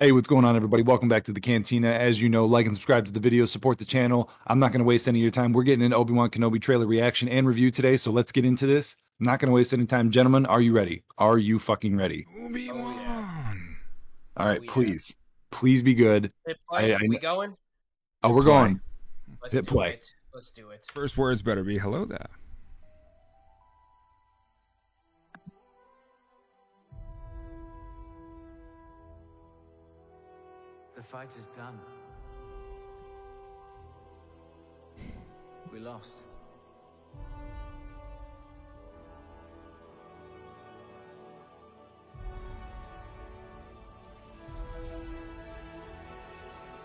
Hey, what's going on, everybody? Welcome back to the Cantina. As you know, like and subscribe to the video, support the channel. I'm not going to waste any of your time. We're getting an Obi Wan Kenobi trailer reaction and review today, so let's get into this. I'm not going to waste any time. Gentlemen, are you ready? Are you fucking ready? Obi Wan. All right, Oh, yeah. please. Please be good. Hit play. I- I we going? Oh, we're Play. going. Let's Hit play. it. Let's do it. First words better be hello there. Fight is done. We lost.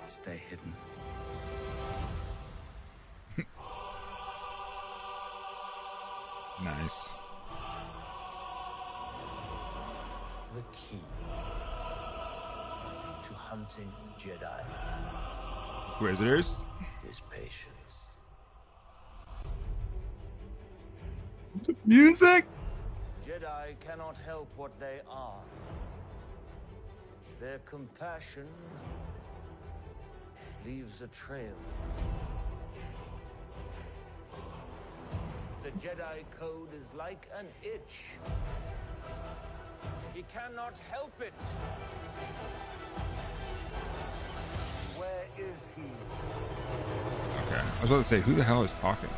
Stay hidden. Nice. The key to hunting Jedi Inquisitors. is patience. Music? Jedi cannot help what they are. Their compassion leaves a trail. The Jedi Code is like an itch. He cannot help it. Where is he? Okay. I was about to say, who the hell is talking?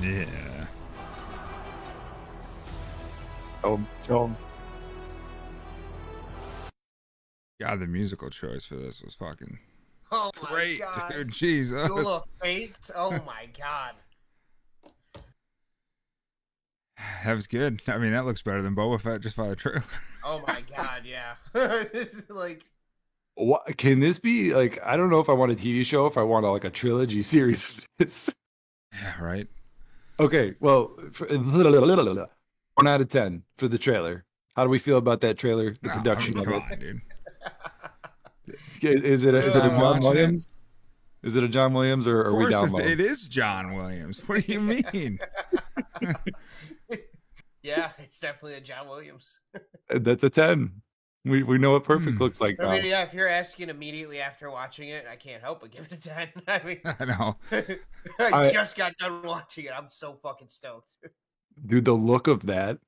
Yeah. Oh, oh. God, the musical choice for this was fucking Oh great, my god. dude. Jesus. Duel of Fates. Oh my god. That was good. I mean, that looks better than Boba Fett just by the trailer. Oh my god. Yeah. this is like. What can this be like? I don't know if I want a TV show, if I want a, like a trilogy series. of this. yeah, right. okay, well, for, one out of ten for the trailer. How do we feel about that trailer? The Nah, production I mean, of it. on, dude. Is it a, is it a I'm John. Williams? Is it a John Williams or are we course, down low? it is John Williams. What do you mean? Yeah, it's definitely a John Williams. That's a ten. We we know what perfect Hmm. looks like I now. mean, yeah, if you're asking immediately after watching it, I can't help but give it a 10. I mean, I know. I, I- just got done watching it. I'm so fucking stoked. Dude, the look of that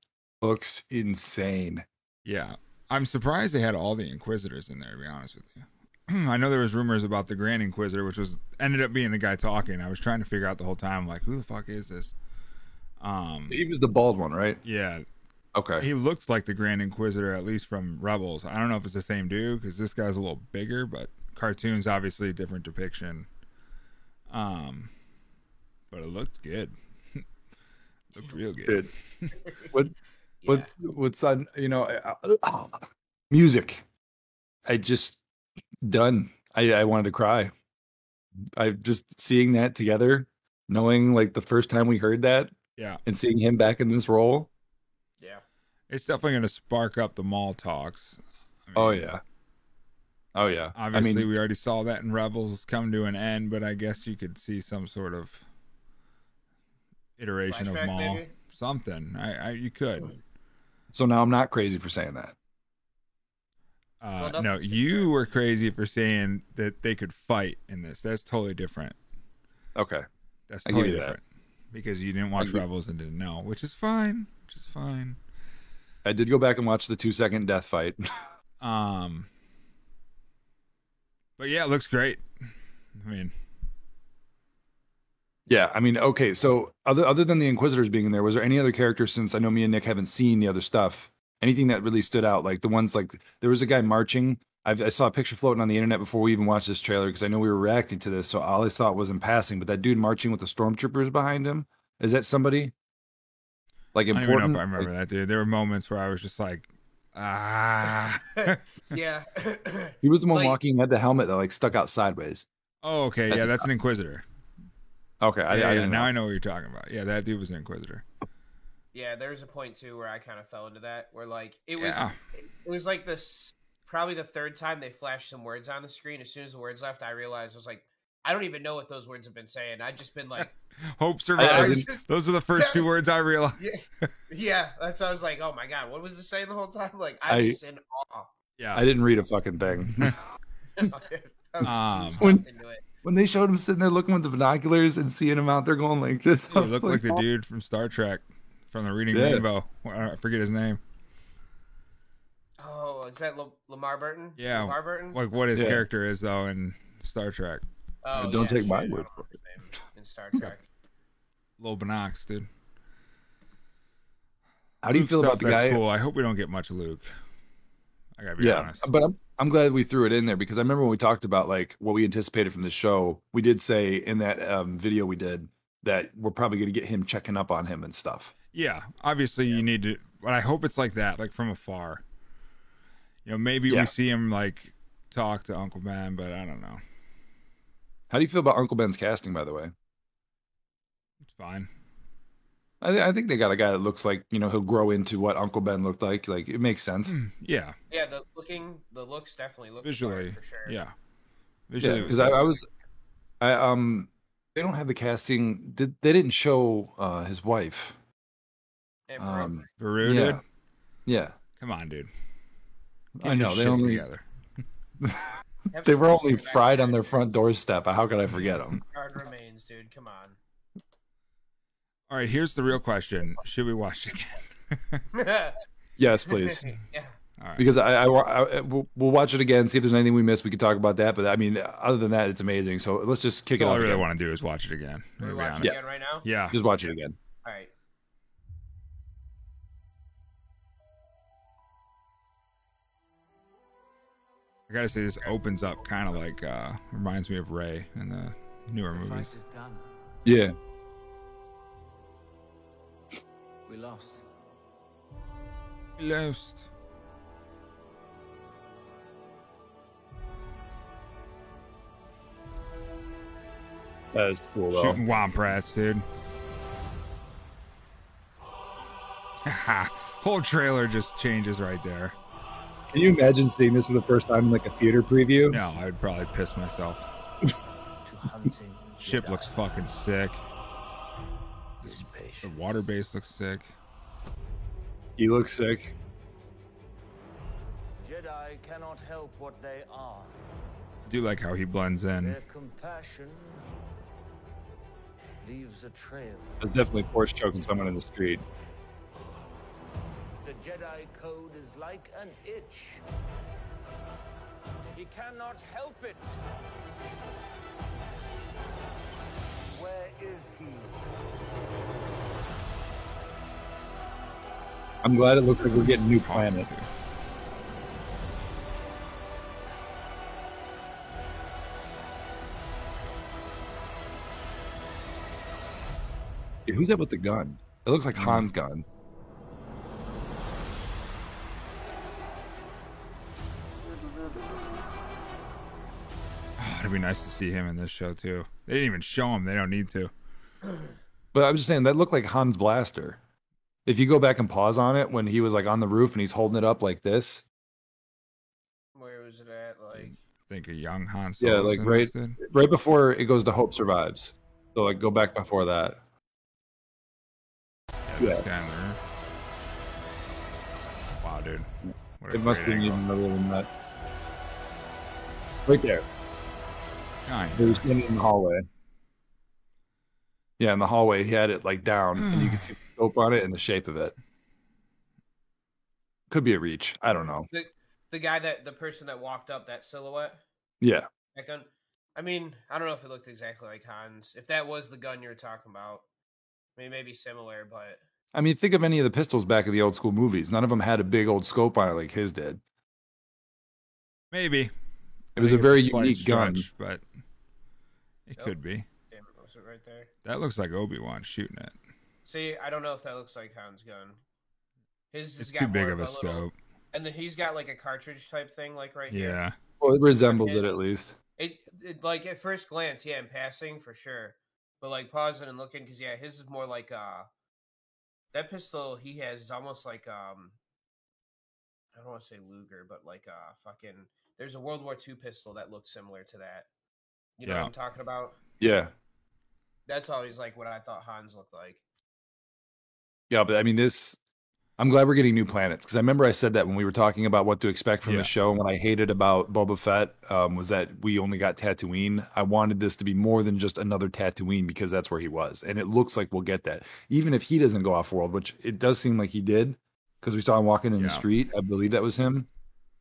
looks insane. Yeah, I'm surprised they had all the Inquisitors in there. To be honest with you, I know there was rumors about the Grand Inquisitor, which was ended up being the guy talking. I was trying to figure out the whole time, like, who the fuck is this? Um, He was the bald one, right? yeah, Okay. he looked like the Grand Inquisitor, at least from Rebels. I don't know if it's the same dude because this guy's a little bigger, but cartoons obviously a different depiction. Um, but it looked good. looked real good. Dude. What what what's on you know uh, music i just done i i wanted to cry i just seeing that together knowing like the first time we heard that Yeah, and seeing him back in this role Yeah. it's definitely going to spark up the Maul talks. I oh yeah oh yeah Obviously, i mean we already saw that in Rebels come to an end, but I guess you could see some sort of iteration of Maul maybe? Something. I, I you could. So now i'm not crazy for saying that Uh, Well, no, nothing's you were crazy for saying that they could fight in this. That's totally different. okay That's totally you that. different because you didn't watch give- Rebels and didn't know, which is fine. Which is fine. i did go back and watch the two second death fight Um, but yeah, it looks great. I mean, Yeah, I mean, okay. So other other than the Inquisitors being in there, was there any other characters? Since I know me and Nick haven't seen the other stuff, anything that really stood out? Like the ones like there was a guy marching. I've, I saw a picture floating on the internet before we even watched this trailer because I know we were reacting to this. So all I saw was in passing. But that dude marching with the stormtroopers behind him is that somebody like I don't even important? know if I remember that, dude. There were moments where I was just like, ah. Yeah. He was the one Like- walking had the helmet that like stuck out sideways. oh, okay. Yeah, that's an Inquisitor. Okay, I, yeah, I yeah, now know. I know what you're talking about. Yeah, that dude was an Inquisitor. Yeah, there was a point too where I kind of fell into that, where like it was, Yeah. it was like this probably the third time they flashed some words on the screen. As soon as the words left, I realized I was like, I don't even know what those words have been saying. I've just been like, Hope I survives. didn't- Those are the first two words I realized. yeah, yeah. That's why I was like, oh my god, what was it saying the whole time? Like I I- was in awe. Yeah. I didn't read a fucking thing. I was too Um, sucked into it. When they showed him sitting there looking with the binoculars and seeing him out there going like this, I looked was look like the oh. dude from Star Trek, from the Reading Yeah. Rainbow. I forget his name. Oh, is that L- Lamar Burton? Yeah, Lamar Burton. Like what his Yeah. character is though in Star Trek. Oh, Don't take my shit, I word for it. In Star Trek. Little Binox, dude. How do you Luke feel about stuff, the that's guy? Cool. I hope we don't get much Luke. I gotta be yeah, honest. but I'm I'm glad we threw it in there because I remember when we talked about like what we anticipated from the show. We did say in that um, video we did that we're probably going to get him checking up on him and stuff. Yeah, obviously you need to, but I hope it's like that, like from afar. You know, maybe Yeah. we see him like talk to Uncle Ben, but I don't know. How do you feel about Uncle Ben's casting, by the way? It's fine. I, th- I think they got a guy that looks like you know he'll grow into what Uncle Ben looked like. Like it makes sense. Mm, Yeah, Yeah, the looking, the looks definitely look visually, for sure. yeah, Yeah, visually. it because I. I was, I um, they don't have the casting. Did they didn't show uh his wife? And Um, Beru, yeah. dude. yeah, Come on, dude. I Get your know they only together. they were only fried on their it. front doorstep. How could I forget them? Hard remains, dude. Come on. All right, here's the real question: Should we watch it again? Yes, please. yeah. All right. Because I, I, I we'll, we'll watch it again, see if there's anything we missed. We could talk about that. But I mean, other than that, it's amazing. So let's just kick That's all it I off. really again. want to do is watch it again. Are we to be watching honest. Yeah. again right now? Yeah. Just watch it again. All right. I gotta say, this opens up kind of like uh reminds me of Rey in the newer The fight movies. is done. Yeah. We lost. We Lost. That is cool though. Shooting womp rats, dude. Whole trailer just changes right there. Can you imagine seeing this for the first time in like a theater preview? No, I'd probably piss myself. Ship looks fucking sick. Is The patience. water base looks sick. He looks sick. Jedi cannot help what they are. I do like how he blends in. Their compassion leaves a trail. That's definitely force choking someone in the street. The Jedi code is like an itch. He cannot help it. Where is he? I'm glad it looks like we're getting a new planet. Dude, who's that with the gun? It looks like hmm. Han's gun. Oh, it'd be nice to see him in this show too. They didn't even show him. They don't need to. But I'm just saying that looked like Han's blaster. If you go back and pause on it when he was like on the roof and he's holding it up like this, Where was it at? Like, I Think a young Han Solo. Yeah, like, right- this, right before it goes to Hope Survives. So like go back before that. Yeah, this Yeah. guy in the room. Wow, dude. What It must be great been angle. even earlier than that. Right there. Kind He was standing in the hallway. Yeah, in the hallway, he had it like down, and you hmm. could see the scope on it and the shape of it. Could be a reach. I don't know. the the guy that the person that walked up that silhouette Yeah, that gun. I mean, I don't know if it looked exactly like Han's. If that was the gun you're talking about, I mean, maybe similar, but I mean, think of any of the pistols back in the old school movies. None of them had a big old scope on it like his did. Maybe. It was a very slight unique gun. but it Nope. could be. Damn, was it right there? That looks like Obi Wan shooting it. See, I don't know if that looks like Han's gun. His has too big more of a little- scope. and then he's got like a cartridge type thing, like right here. Yeah. Well, it resembles it at least. It, it like at first glance, yeah, in passing for sure, but like pausing and looking, because yeah, his is more like uh, that pistol he has is almost like um, I don't want to say Luger, but like uh, fucking. There's a World War II pistol that looks similar to that. You know Yeah. what I'm talking about? Yeah, That's always like what I thought Hans looked like. yeah, but I mean this. I'm glad we're getting new planets because I remember I said that when we were talking about what to expect from Yeah. the show. And what I hated about Boba Fett um, was that we only got Tatooine. I wanted this to be more than just another Tatooine because that's where he was, and it looks like we'll get that. Even if he doesn't go off world, which it does seem like he did, because we saw him walking in Yeah. the street. I believe that was him.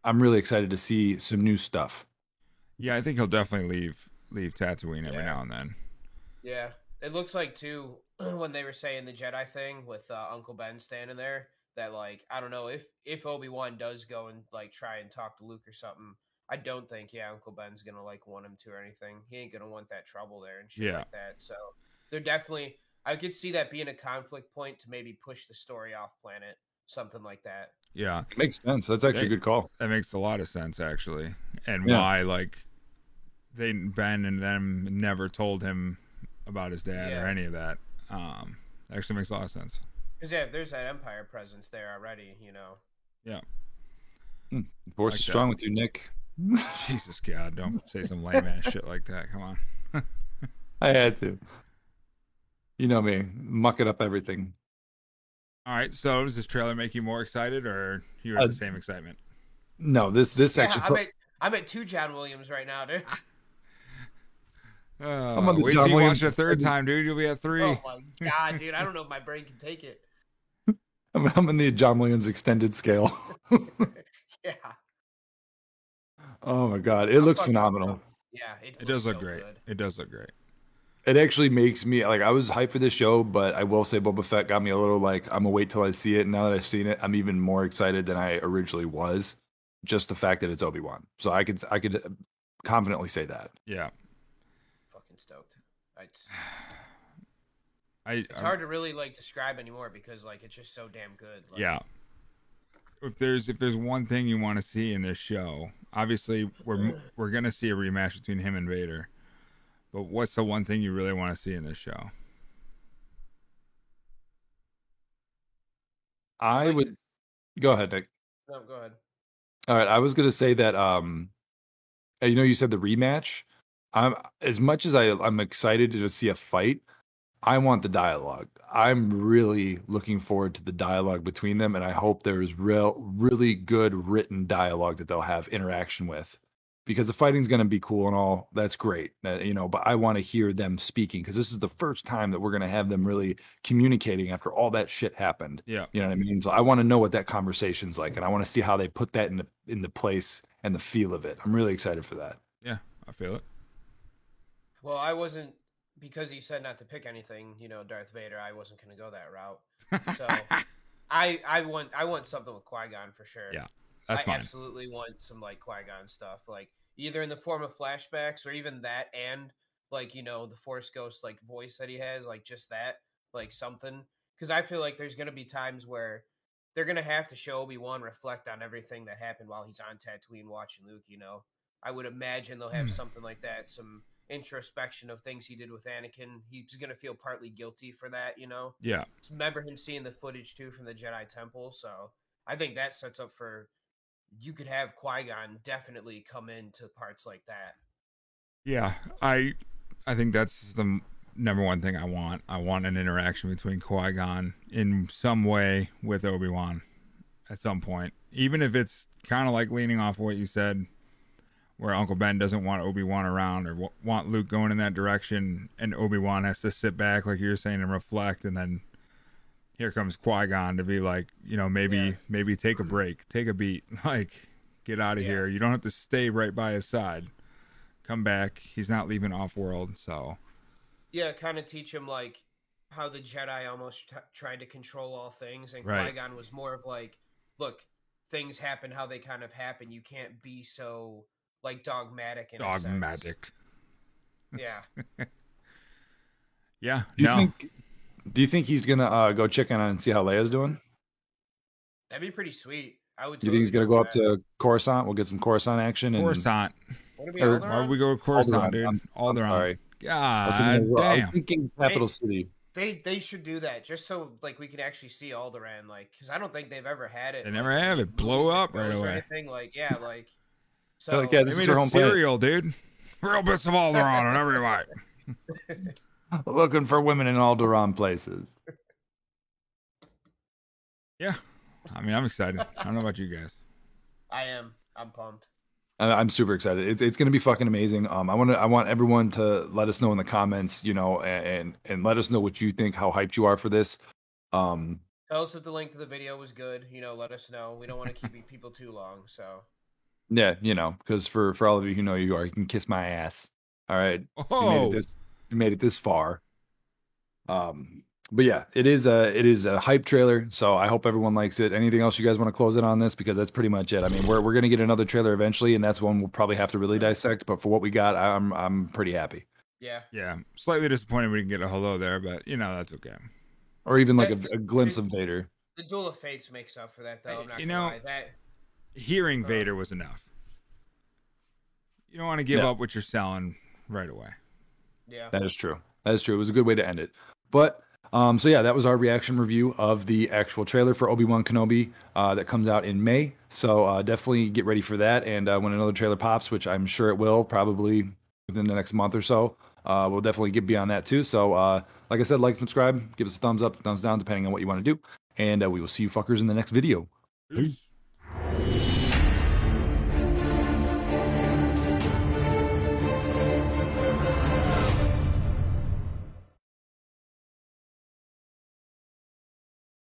I'm really excited to see some new stuff. Yeah, I think he'll definitely leave leave Tatooine every Yeah. now and then. Yeah, it looks like too when they were saying the Jedi thing with uh, Uncle Ben standing there. That like I don't know if if Obi Wan does go and like try and talk to Luke or something. I don't think yeah Uncle Ben's gonna like want him to or anything. He ain't gonna want that trouble there and shit Yeah. like that. So they're definitely I could see that being a conflict point to maybe push the story off planet, something like that. Yeah, It makes sense. That's actually a good call. that makes a lot of sense actually, and Yeah. why like they Ben and them never told him about his dad or any of that. Um, actually makes a lot of sense. Because yeah, there's that Empire presence there already. You know. Yeah. Force Like is that. strong with you, Nick. Jesus God, don't say some lame ass shit like that. Come on. I had to. You know me, mucking up everything. All right, so does this trailer make you more excited, or you Uh, have the same excitement? No, this this Yeah, actually. I'm at I'm at two John Williams right now, dude. Uh, on the wait John till you Williams watch it a third time, dude. You'll be at three. Oh my god, dude! I don't know if my brain can take it. I'm, I'm in the John Williams extended scale. Yeah, oh my god, it looks phenomenal. yeah, it, It does look so great. good. It does look great. It actually makes me like I was hyped for this show, but I will say Boba Fett got me a little like I'm gonna wait till I see it. And now that I've seen it, I'm even more excited than I originally was. Just the fact that it's Obi Wan, so I could I could confidently say that. Yeah, Fucking stoked. It's, I. it's I'm- hard to really like describe anymore because like it's just so damn good. Like, Yeah. If there's if there's one thing you want to see in this show, obviously we're we're gonna see a rematch between him and Vader. But what's the one thing you really want to see in this show? I Like would go ahead, Nick. No, go ahead. All right, I was gonna say that. Um, you know, you said the rematch. I'm as much as I I'm excited to see a fight. I want the dialogue. I'm really looking forward to the dialogue between them, and I hope there's real, really good written dialogue that they'll have interaction with. Because the fighting's going to be cool and all, that's great, uh, you know. But I want to hear them speaking because this is the first time that we're going to have them really communicating after all that shit happened. Yeah. You know what I mean? So I want to know what that conversation's like, and I want to see how they put that in the in the place and the feel of it. I'm really excited for that. Yeah, I feel it. Well, I wasn't because he said not to pick anything. You know, Darth Vader. I wasn't going to go that route. So I I want I want something with Qui Gon for sure. Yeah, That's I absolutely want some like Qui Gon stuff, like either in the form of flashbacks or even that, and like you know the Force Ghost like voice that he has, like just that, like something. Because I feel like there's gonna be times where they're gonna have to show Obi Wan reflect on everything that happened while he's on Tatooine watching Luke. You know, I would imagine they'll have Hmm. something like that, some introspection of things he did with Anakin. He's gonna feel partly guilty for that, you know Yeah. remember him seeing the footage too from the Jedi Temple. So I think that sets up for you could have Qui Gon definitely come into parts like that. Yeah, I I think that's the number one thing I want. I want an interaction between Qui Gon in some way with Obi Wan at some point, even if it's kind of like leaning off what you said, where Uncle Ben doesn't want Obi Wan around or w- want Luke going in that direction, and Obi Wan has to sit back, like you're saying, and reflect, and then here comes Qui Gon to be like, you know, maybe Yeah. maybe take a break, take a beat, like get out of Yeah. here. You don't have to stay right by his side come back. He's not leaving off world, so Yeah, kind of teach him like how the Jedi almost t- tried to control all things, and Right. Qui Gon was more of like, look, things happen how they kind of happen. You can't be so like dogmatic. In a sense." dogmatic. Yeah, Yeah, Do you no, think? Do you think he's gonna uh, go check in on and see how Leia's doing? that'd be pretty sweet. I would. Do you think he's gonna totally go up to Coruscant? We'll get some Coruscant action. And Coruscant. What are we, or- Alderaan? Why would we go with Coruscant, Alderaan. dude? I'm- Alderaan. sorry. I was, God thinking, of- I was thinking capital city. They they should do that just so like we can actually see Alderaan, like because I don't think they've ever had it. They like, never have it blow up right shows or away. Anything like yeah, like so. They're like, yeah, They this made is our a home planet. dude. Real bits of Alderaan on every bite. Looking for women in Alderaan places. Yeah. I mean, I'm excited. I don't know about you guys. I am. I'm pumped. I- I'm super excited. It's it's gonna be fucking amazing. Um, I want to I want everyone to let us know in the comments, you know, and and let us know what you think, how hyped you are for this. Um, Tell us if the link to the video was good. You know, let us know. We don't want to keep people too long. So yeah, you know, because for for all of you who know who you are, you can kiss my ass. All right, you made Oh, it this you made it this far. Um, but yeah, it is a it is a hype trailer. So I hope everyone likes it. Anything else you guys want to close it on this because that's pretty much it. I mean, we're we're gonna get another trailer eventually, and that's one we'll probably have to really dissect. But for what we got, I'm I'm pretty happy. yeah, yeah. Slightly disappointed we didn't get a hello there, but you know that's okay. Or even like a, a glimpse of Vader. the Duel of Fates makes up for that, though. I'm not You gonna know- lie. That Hearing Uh. Vader was enough. You don't want to give Yeah. up what you're selling right away. yeah. That is true. That is true. It was a good way to end it. But um, so yeah, that was our reaction review of the actual trailer for Obi Wan Kenobi uh, that comes out in May. So uh, definitely get ready for that. And uh, when another trailer pops, which I'm sure it will, probably within the next month or so, uh, we'll definitely get beyond that too. So uh, like I said, like, subscribe, give us a thumbs up, thumbs down, depending on what you want to do. And uh, we will see you fuckers in the next video. Peace.